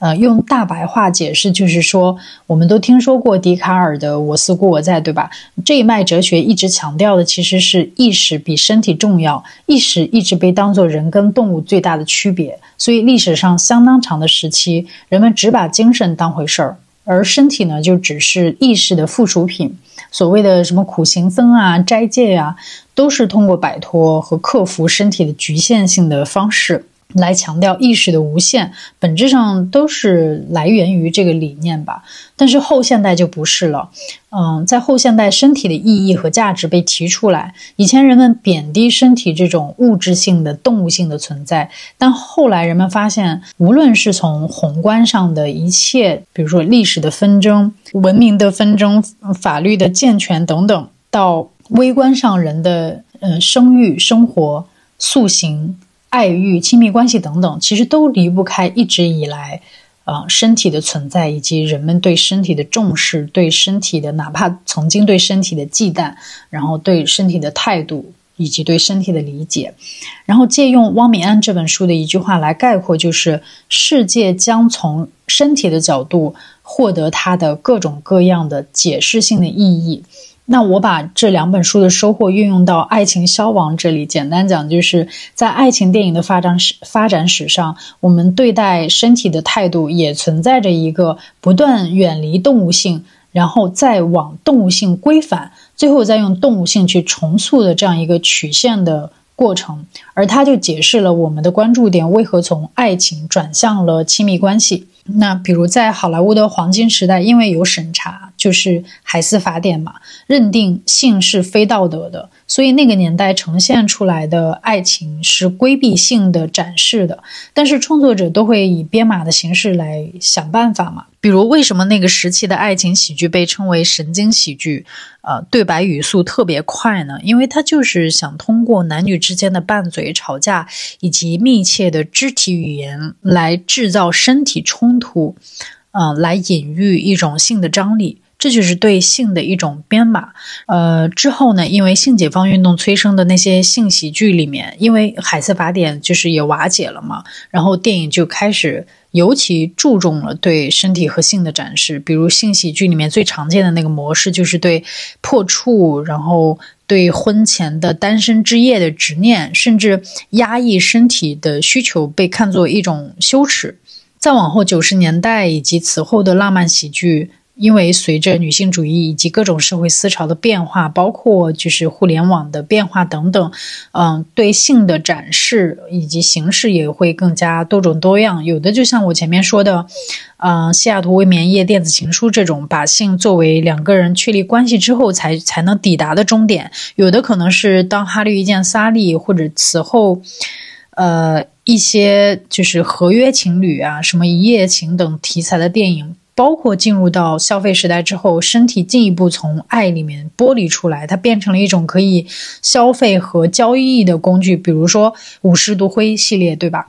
呃，用大白话解释，就是说，我们都听说过笛卡尔的“我思故我在”，对吧？这一脉哲学一直强调的其实是意识比身体重要，意识一直被当作人跟动物最大的区别。所以历史上相当长的时期，人们只把精神当回事儿。而身体呢，就只是意识的附属品。所谓的什么苦行僧啊、斋戒呀，都是通过摆脱和克服身体的局限性的方式。来强调意识的无限，本质上都是来源于这个理念吧。但是后现代就不是了，嗯，在后现代，身体的意义和价值被提出来。以前人们贬低身体这种物质性的、动物性的存在，但后来人们发现，无论是从宏观上的一切，比如说历史的纷争、文明的纷争、法律的健全等等，到微观上人的嗯生育、生活、塑形。爱欲、亲密关系等等，其实都离不开一直以来，呃，身体的存在，以及人们对身体的重视，对身体的哪怕曾经对身体的忌惮，然后对身体的态度，以及对身体的理解。然后借用汪敏安这本书的一句话来概括，就是世界将从身体的角度获得它的各种各样的解释性的意义。那我把这两本书的收获运用到《爱情消亡》这里，简单讲，就是在爱情电影的发展史发展史上，我们对待身体的态度也存在着一个不断远离动物性，然后再往动物性归返，最后再用动物性去重塑的这样一个曲线的过程。而它就解释了我们的关注点为何从爱情转向了亲密关系。那比如在好莱坞的黄金时代，因为有审查，就是海斯法典嘛，认定性是非道德的，所以那个年代呈现出来的爱情是规避性的展示的。但是创作者都会以编码的形式来想办法嘛。比如为什么那个时期的爱情喜剧被称为神经喜剧？呃，对白语速特别快呢？因为他就是想通过男女之间的拌嘴、吵架以及密切的肢体语言来制造身体冲突，嗯，来隐喻一种性的张力。这就是对性的一种编码。呃，之后呢，因为性解放运动催生的那些性喜剧里面，因为海瑟法典就是也瓦解了嘛，然后电影就开始。尤其注重了对身体和性的展示，比如性喜剧里面最常见的那个模式，就是对破处，然后对婚前的单身之夜的执念，甚至压抑身体的需求被看作一种羞耻。再往后，九十年代以及此后的浪漫喜剧。因为随着女性主义以及各种社会思潮的变化，包括就是互联网的变化等等，嗯，对性的展示以及形式也会更加多种多样。有的就像我前面说的，嗯，西雅图未眠夜、电子情书这种，把性作为两个人确立关系之后才才能抵达的终点；有的可能是当哈利遇见萨利，或者此后，呃，一些就是合约情侣啊，什么一夜情等题材的电影。包括进入到消费时代之后，身体进一步从爱里面剥离出来，它变成了一种可以消费和交易的工具。比如说五十度灰系列，对吧？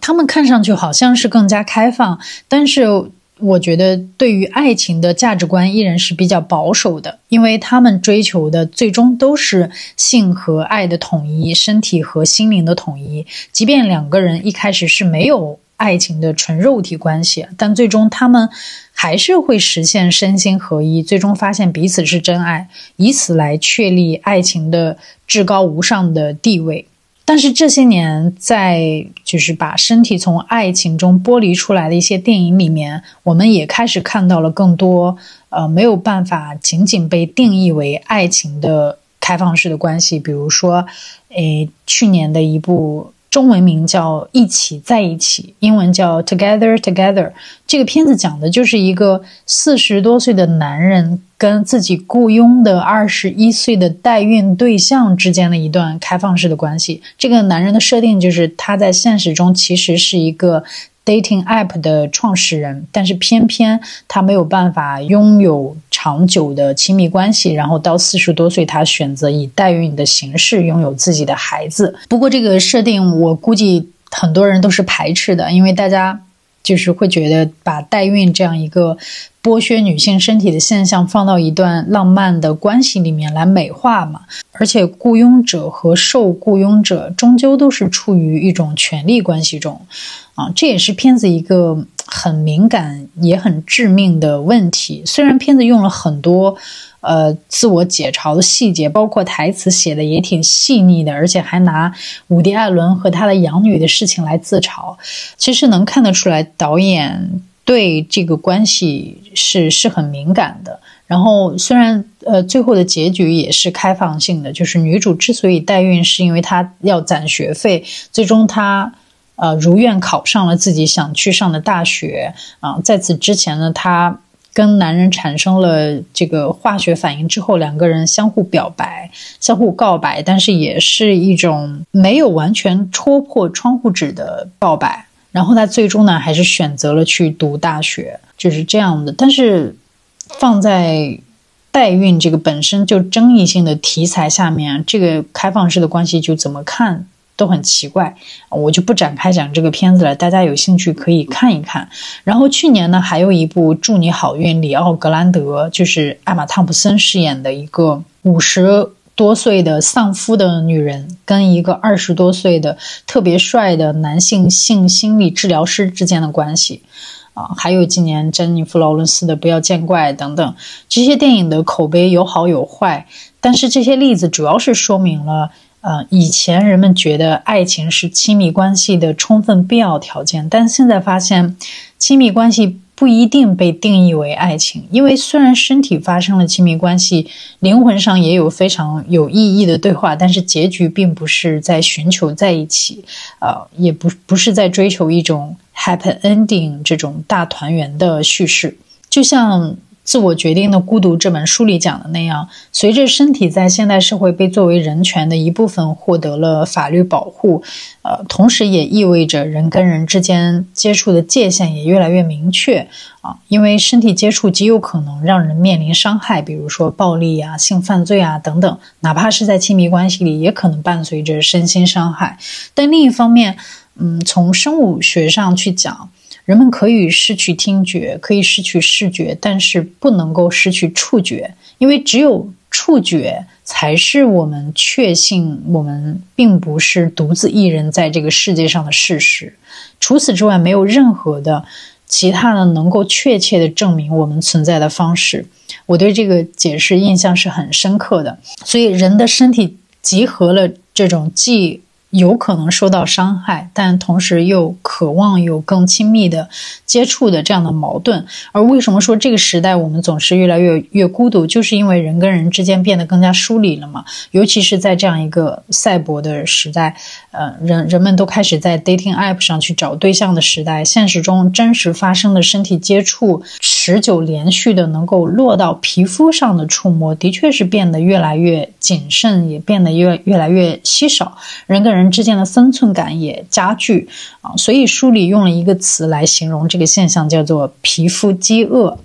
他们看上去好像是更加开放，但是我觉得对于爱情的价值观依然是比较保守的，因为他们追求的最终都是性和爱的统一，身体和心灵的统一。即便两个人一开始是没有。爱情的纯肉体关系，但最终他们还是会实现身心合一，最终发现彼此是真爱，以此来确立爱情的至高无上的地位。但是这些年，在就是把身体从爱情中剥离出来的一些电影里面，我们也开始看到了更多呃没有办法仅仅被定义为爱情的开放式的关系，比如说，诶，去年的一部。中文名叫《一起在一起》，英文叫《Together Together》。这个片子讲的就是一个四十多岁的男人跟自己雇佣的二十一岁的代孕对象之间的一段开放式的关系。这个男人的设定就是他在现实中其实是一个。Dating app 的创始人，但是偏偏他没有办法拥有长久的亲密关系，然后到四十多岁，他选择以代孕的形式拥有自己的孩子。不过这个设定，我估计很多人都是排斥的，因为大家就是会觉得把代孕这样一个剥削女性身体的现象放到一段浪漫的关系里面来美化嘛。而且雇佣者和受雇佣者终究都是处于一种权力关系中。啊，这也是片子一个很敏感也很致命的问题。虽然片子用了很多呃自我解嘲的细节，包括台词写的也挺细腻的，而且还拿伍迪·艾伦和他的养女的事情来自嘲。其实能看得出来，导演对这个关系是是很敏感的。然后虽然呃最后的结局也是开放性的，就是女主之所以代孕，是因为她要攒学费，最终她。呃如愿考上了自己想去上的大学啊。在此之前呢，她跟男人产生了这个化学反应之后，两个人相互表白、相互告白，但是也是一种没有完全戳破窗户纸的告白。然后她最终呢，还是选择了去读大学，就是这样的。但是放在代孕这个本身就争议性的题材下面，这个开放式的关系就怎么看都很奇怪，我就不展开讲这个片子了，大家有兴趣可以看一看。然后去年呢，还有一部《祝你好运》，里奥·格兰德就是艾玛·汤普森饰演的一个五十多岁的丧夫的女人，跟一个二十多岁的特别帅的男性性心理治疗师之间的关系。啊，还有今年珍妮弗·劳伦斯的《不要见怪》等等，这些电影的口碑有好有坏，但是这些例子主要是说明了，呃，以前人们觉得爱情是亲密关系的充分必要条件，但现在发现，亲密关系不一定被定义为爱情，因为虽然身体发生了亲密关系，灵魂上也有非常有意义的对话，但是结局并不是在寻求在一起，呃，也不不是在追求一种。Happy ending 这种大团圆的叙事，就像《自我决定的孤独》这本书里讲的那样，随着身体在现代社会被作为人权的一部分获得了法律保护，呃，同时也意味着人跟人之间接触的界限也越来越明确啊，因为身体接触极有可能让人面临伤害，比如说暴力啊、性犯罪啊等等，哪怕是在亲密关系里，也可能伴随着身心伤害。但另一方面，嗯，从生物学上去讲，人们可以失去听觉，可以失去视觉，但是不能够失去触觉，因为只有触觉才是我们确信我们并不是独自一人在这个世界上的事实。除此之外，没有任何的其他的能够确切的证明我们存在的方式。我对这个解释印象是很深刻的。所以，人的身体集合了这种既有可能受到伤害，但同时又渴望有更亲密的接触的这样的矛盾。而为什么说这个时代我们总是越来越越孤独，就是因为人跟人之间变得更加疏离了嘛？尤其是在这样一个赛博的时代，呃，人人们都开始在 dating app 上去找对象的时代，现实中真实发生的身体接触、持久连续的能够落到皮肤上的触摸，的确是变得越来越谨慎，也变得越越来越稀少。人跟人。人之间的分寸感也加剧啊，所以书里用了一个词来形容这个现象，叫做“皮肤饥饿”。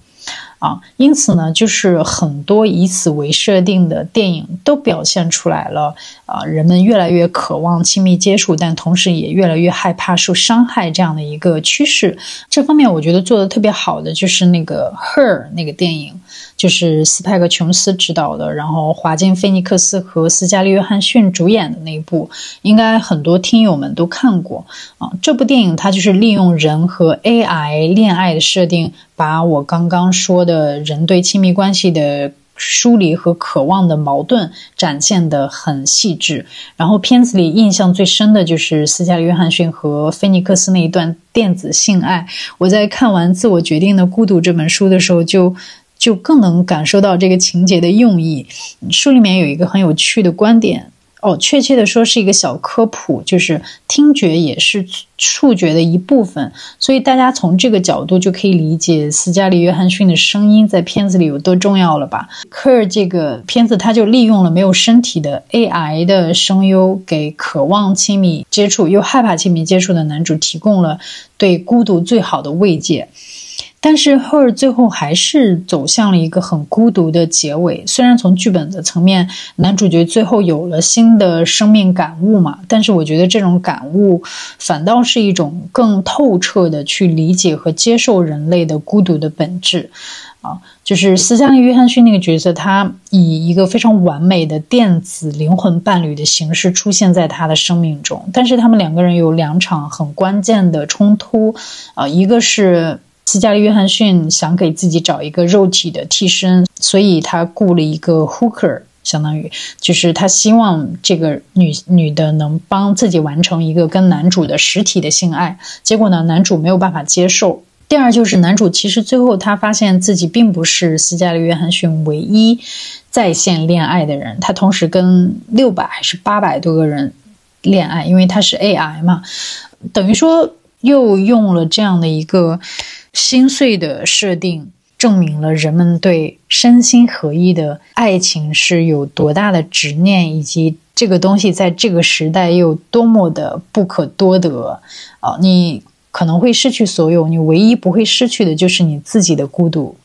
啊，因此呢，就是很多以此为设定的电影都表现出来了啊，人们越来越渴望亲密接触，但同时也越来越害怕受伤害这样的一个趋势。这方面我觉得做的特别好的就是那个《Her》那个电影，就是斯派克·琼斯执导的，然后华金·菲尼克斯和斯嘉丽·约翰逊主演的那一部，应该很多听友们都看过啊。这部电影它就是利用人和 AI 恋爱的设定。把我刚刚说的人对亲密关系的疏离和渴望的矛盾展现得很细致。然后片子里印象最深的就是斯嘉丽·约翰逊和菲尼克斯那一段电子性爱。我在看完《自我决定的孤独》这本书的时候，就就更能感受到这个情节的用意。书里面有一个很有趣的观点。哦，确切的说是一个小科普，就是听觉也是触觉的一部分，所以大家从这个角度就可以理解斯嘉丽·约翰逊的声音在片子里有多重要了吧？科尔这个片子，他就利用了没有身体的 AI 的声优，给渴望亲密接触又害怕亲密接触的男主提供了对孤独最好的慰藉。但是 Her 最后还是走向了一个很孤独的结尾。虽然从剧本的层面，男主角最后有了新的生命感悟嘛，但是我觉得这种感悟反倒是一种更透彻的去理解和接受人类的孤独的本质。啊，就是斯嘉丽·约翰逊那个角色，他以一个非常完美的电子灵魂伴侣的形式出现在他的生命中，但是他们两个人有两场很关键的冲突。啊，一个是。斯嘉丽·约翰逊想给自己找一个肉体的替身，所以他雇了一个 hooker，相当于就是他希望这个女女的能帮自己完成一个跟男主的实体的性爱。结果呢，男主没有办法接受。第二就是男主其实最后他发现自己并不是斯嘉丽·约翰逊唯一在线恋爱的人，他同时跟六百还是八百多个人恋爱，因为他是 AI 嘛。等于说又用了这样的一个心碎的设定，证明了人们对身心合一的爱情是有多大的执念，以及这个东西在这个时代又多么的不可多得啊！你可能会失去所有，你唯一不会失去的就是你自己的孤独。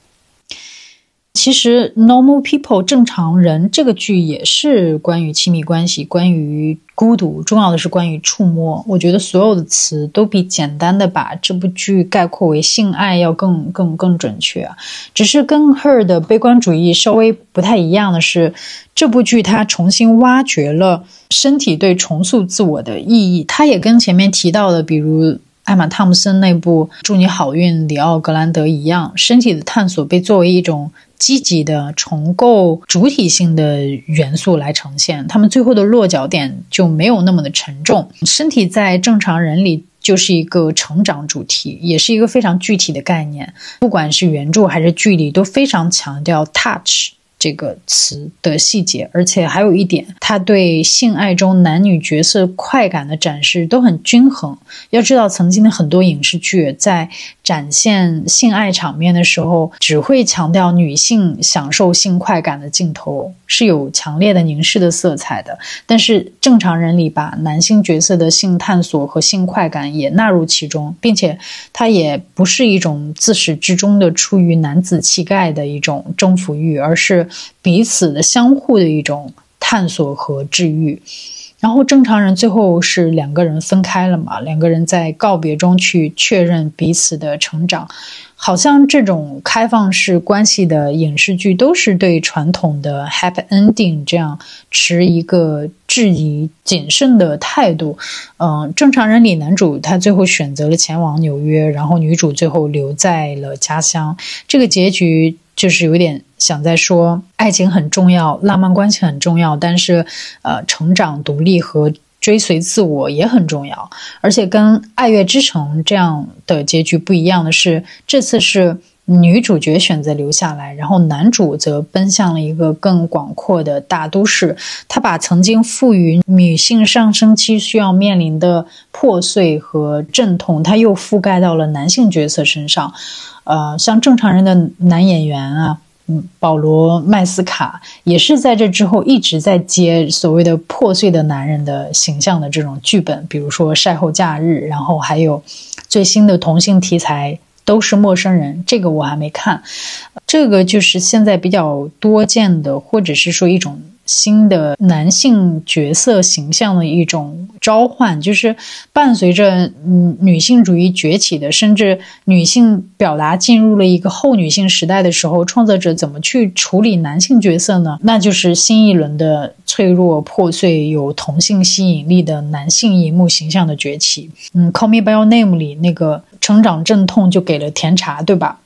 其实，《Normal People》正常人这个剧也是关于亲密关系，关于孤独，重要的是关于触摸。我觉得所有的词都比简单的把这部剧概括为性爱要更更更准确。只是跟《Her》的悲观主义稍微不太一样的是，这部剧它重新挖掘了身体对重塑自我的意义。它也跟前面提到的，比如。艾玛·汤姆森那部《祝你好运》，里奥·格兰德一样，身体的探索被作为一种积极的重构主体性的元素来呈现。他们最后的落脚点就没有那么的沉重。身体在正常人里就是一个成长主题，也是一个非常具体的概念。不管是原著还是剧里，都非常强调 touch。这个词的细节，而且还有一点，他对性爱中男女角色快感的展示都很均衡。要知道，曾经的很多影视剧在展现性爱场面的时候，只会强调女性享受性快感的镜头，是有强烈的凝视的色彩的。但是正常人里把男性角色的性探索和性快感也纳入其中，并且它也不是一种自始至终的出于男子气概的一种征服欲，而是。彼此的相互的一种探索和治愈，然后正常人最后是两个人分开了嘛？两个人在告别中去确认彼此的成长。好像这种开放式关系的影视剧都是对传统的 happy ending 这样持一个质疑、谨慎的态度。嗯，正常人里男主他最后选择了前往纽约，然后女主最后留在了家乡。这个结局就是有点想在说，爱情很重要，浪漫关系很重要，但是呃，成长、独立和。追随自我也很重要，而且跟《爱乐之城》这样的结局不一样的是，这次是女主角选择留下来，然后男主则奔向了一个更广阔的大都市。他把曾经赋予女性上升期需要面临的破碎和阵痛，他又覆盖到了男性角色身上。呃，像正常人的男演员啊。嗯保罗·麦斯卡也是在这之后一直在接所谓的破碎的男人的形象的这种剧本，比如说《晒后假日》，然后还有最新的同性题材都是陌生人，这个我还没看。这个就是现在比较多见的，或者是说一种。新的男性角色形象的一种召唤，就是伴随着嗯女性主义崛起的，甚至女性表达进入了一个后女性时代的时候，创作者怎么去处理男性角色呢？那就是新一轮的脆弱、破碎、有同性吸引力的男性荧幕形象的崛起。嗯，《Call Me by Your Name》里那个成长阵痛就给了甜茶，对吧？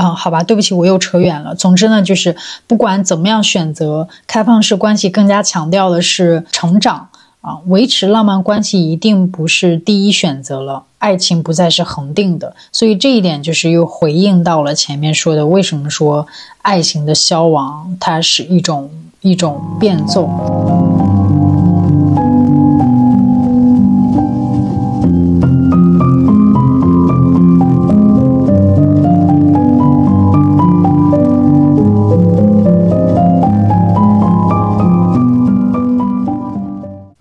啊，好吧，对不起，我又扯远了。总之呢，就是不管怎么样选择开放式关系，更加强调的是成长啊，维持浪漫关系一定不是第一选择了，爱情不再是恒定的。所以这一点就是又回应到了前面说的，为什么说爱情的消亡，它是一种一种变奏。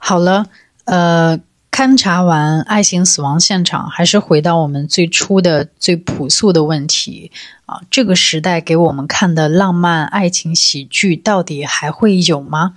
好了，呃，勘察完爱情死亡现场，还是回到我们最初的最朴素的问题啊，这个时代给我们看的浪漫爱情喜剧，到底还会有吗？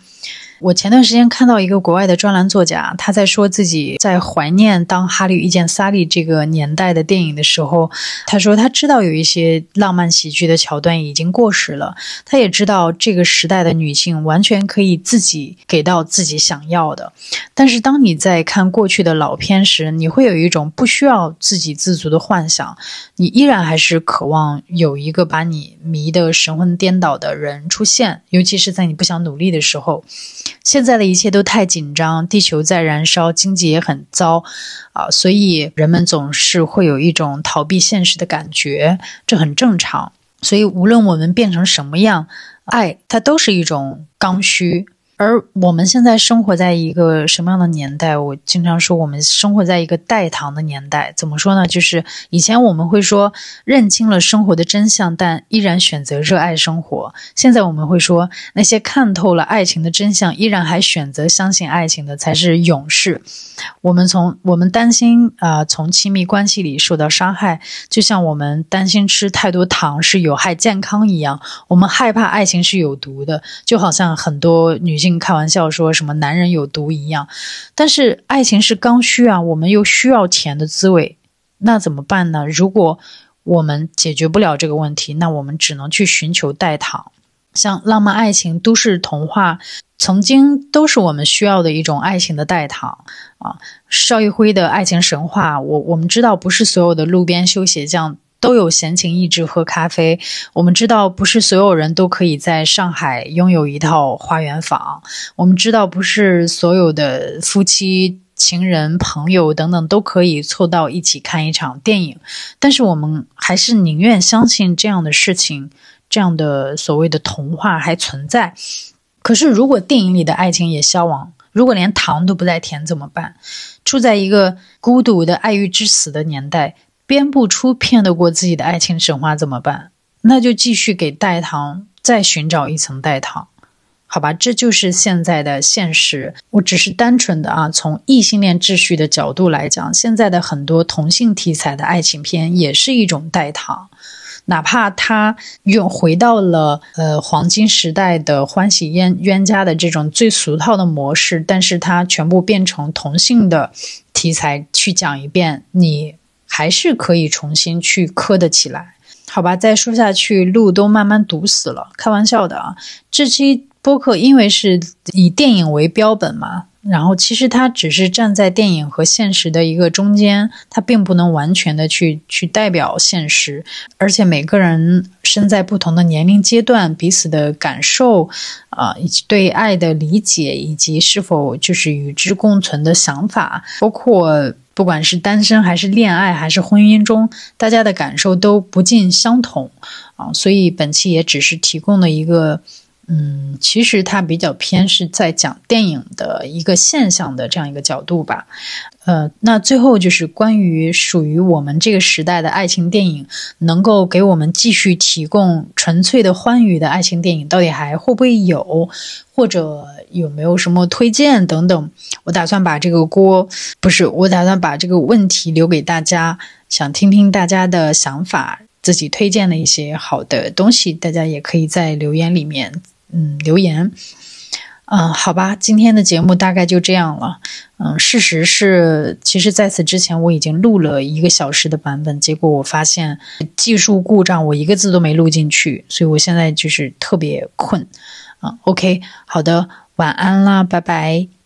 我前段时间看到一个国外的专栏作家，他在说自己在怀念当哈利遇见萨莉这个年代的电影的时候，他说他知道有一些浪漫喜剧的桥段已经过时了，他也知道这个时代的女性完全可以自己给到自己想要的。但是当你在看过去的老片时，你会有一种不需要自给自足的幻想，你依然还是渴望有一个把你迷得神魂颠倒的人出现，尤其是在你不想努力的时候。现在的一切都太紧张，地球在燃烧，经济也很糟，啊，所以人们总是会有一种逃避现实的感觉，这很正常。所以无论我们变成什么样，爱它都是一种刚需。而我们现在生活在一个什么样的年代？我经常说，我们生活在一个代糖的年代。怎么说呢？就是以前我们会说认清了生活的真相，但依然选择热爱生活。现在我们会说，那些看透了爱情的真相，依然还选择相信爱情的才是勇士。我们从我们担心啊，从亲密关系里受到伤害，就像我们担心吃太多糖是有害健康一样。我们害怕爱情是有毒的，就好像很多女性开玩笑说什么男人有毒一样。但是爱情是刚需啊，我们又需要甜的滋味，那怎么办呢？如果我们解决不了这个问题，那我们只能去寻求代糖，像浪漫爱情、都市童话。曾经都是我们需要的一种爱情的代糖啊！邵艺辉的爱情神话，我我们知道不是所有的路边修鞋匠都有闲情逸致喝咖啡，我们知道不是所有人都可以在上海拥有一套花园房，我们知道不是所有的夫妻、情人、朋友等等都可以凑到一起看一场电影，但是我们还是宁愿相信这样的事情，这样的所谓的童话还存在。可是，如果电影里的爱情也消亡，如果连糖都不再甜怎么办？处在一个孤独的爱欲之死的年代，编不出骗得过自己的爱情神话怎么办？那就继续给代糖再寻找一层代糖，好吧？这就是现在的现实。我只是单纯的啊，从异性恋秩序的角度来讲，现在的很多同性题材的爱情片也是一种代糖。哪怕他又回到了呃黄金时代的欢喜冤冤家的这种最俗套的模式，但是他全部变成同性的题材去讲一遍，你还是可以重新去磕得起来，好吧？再说下去路都慢慢堵死了，开玩笑的啊！这期播客因为是以电影为标本嘛。然后，其实它只是站在电影和现实的一个中间，它并不能完全的去去代表现实。而且每个人身在不同的年龄阶段，彼此的感受，啊，以及对爱的理解，以及是否就是与之共存的想法，包括不管是单身还是恋爱还是婚姻中，大家的感受都不尽相同啊。所以本期也只是提供了一个。嗯，其实它比较偏是在讲电影的一个现象的这样一个角度吧。呃，那最后就是关于属于我们这个时代的爱情电影，能够给我们继续提供纯粹的欢愉的爱情电影，到底还会不会有，或者有没有什么推荐等等？我打算把这个锅，不是，我打算把这个问题留给大家，想听听大家的想法，自己推荐的一些好的东西，大家也可以在留言里面。嗯，留言，嗯，好吧，今天的节目大概就这样了。嗯，事实是，其实在此之前我已经录了一个小时的版本，结果我发现技术故障，我一个字都没录进去，所以我现在就是特别困。嗯，OK，好的，晚安啦，拜拜。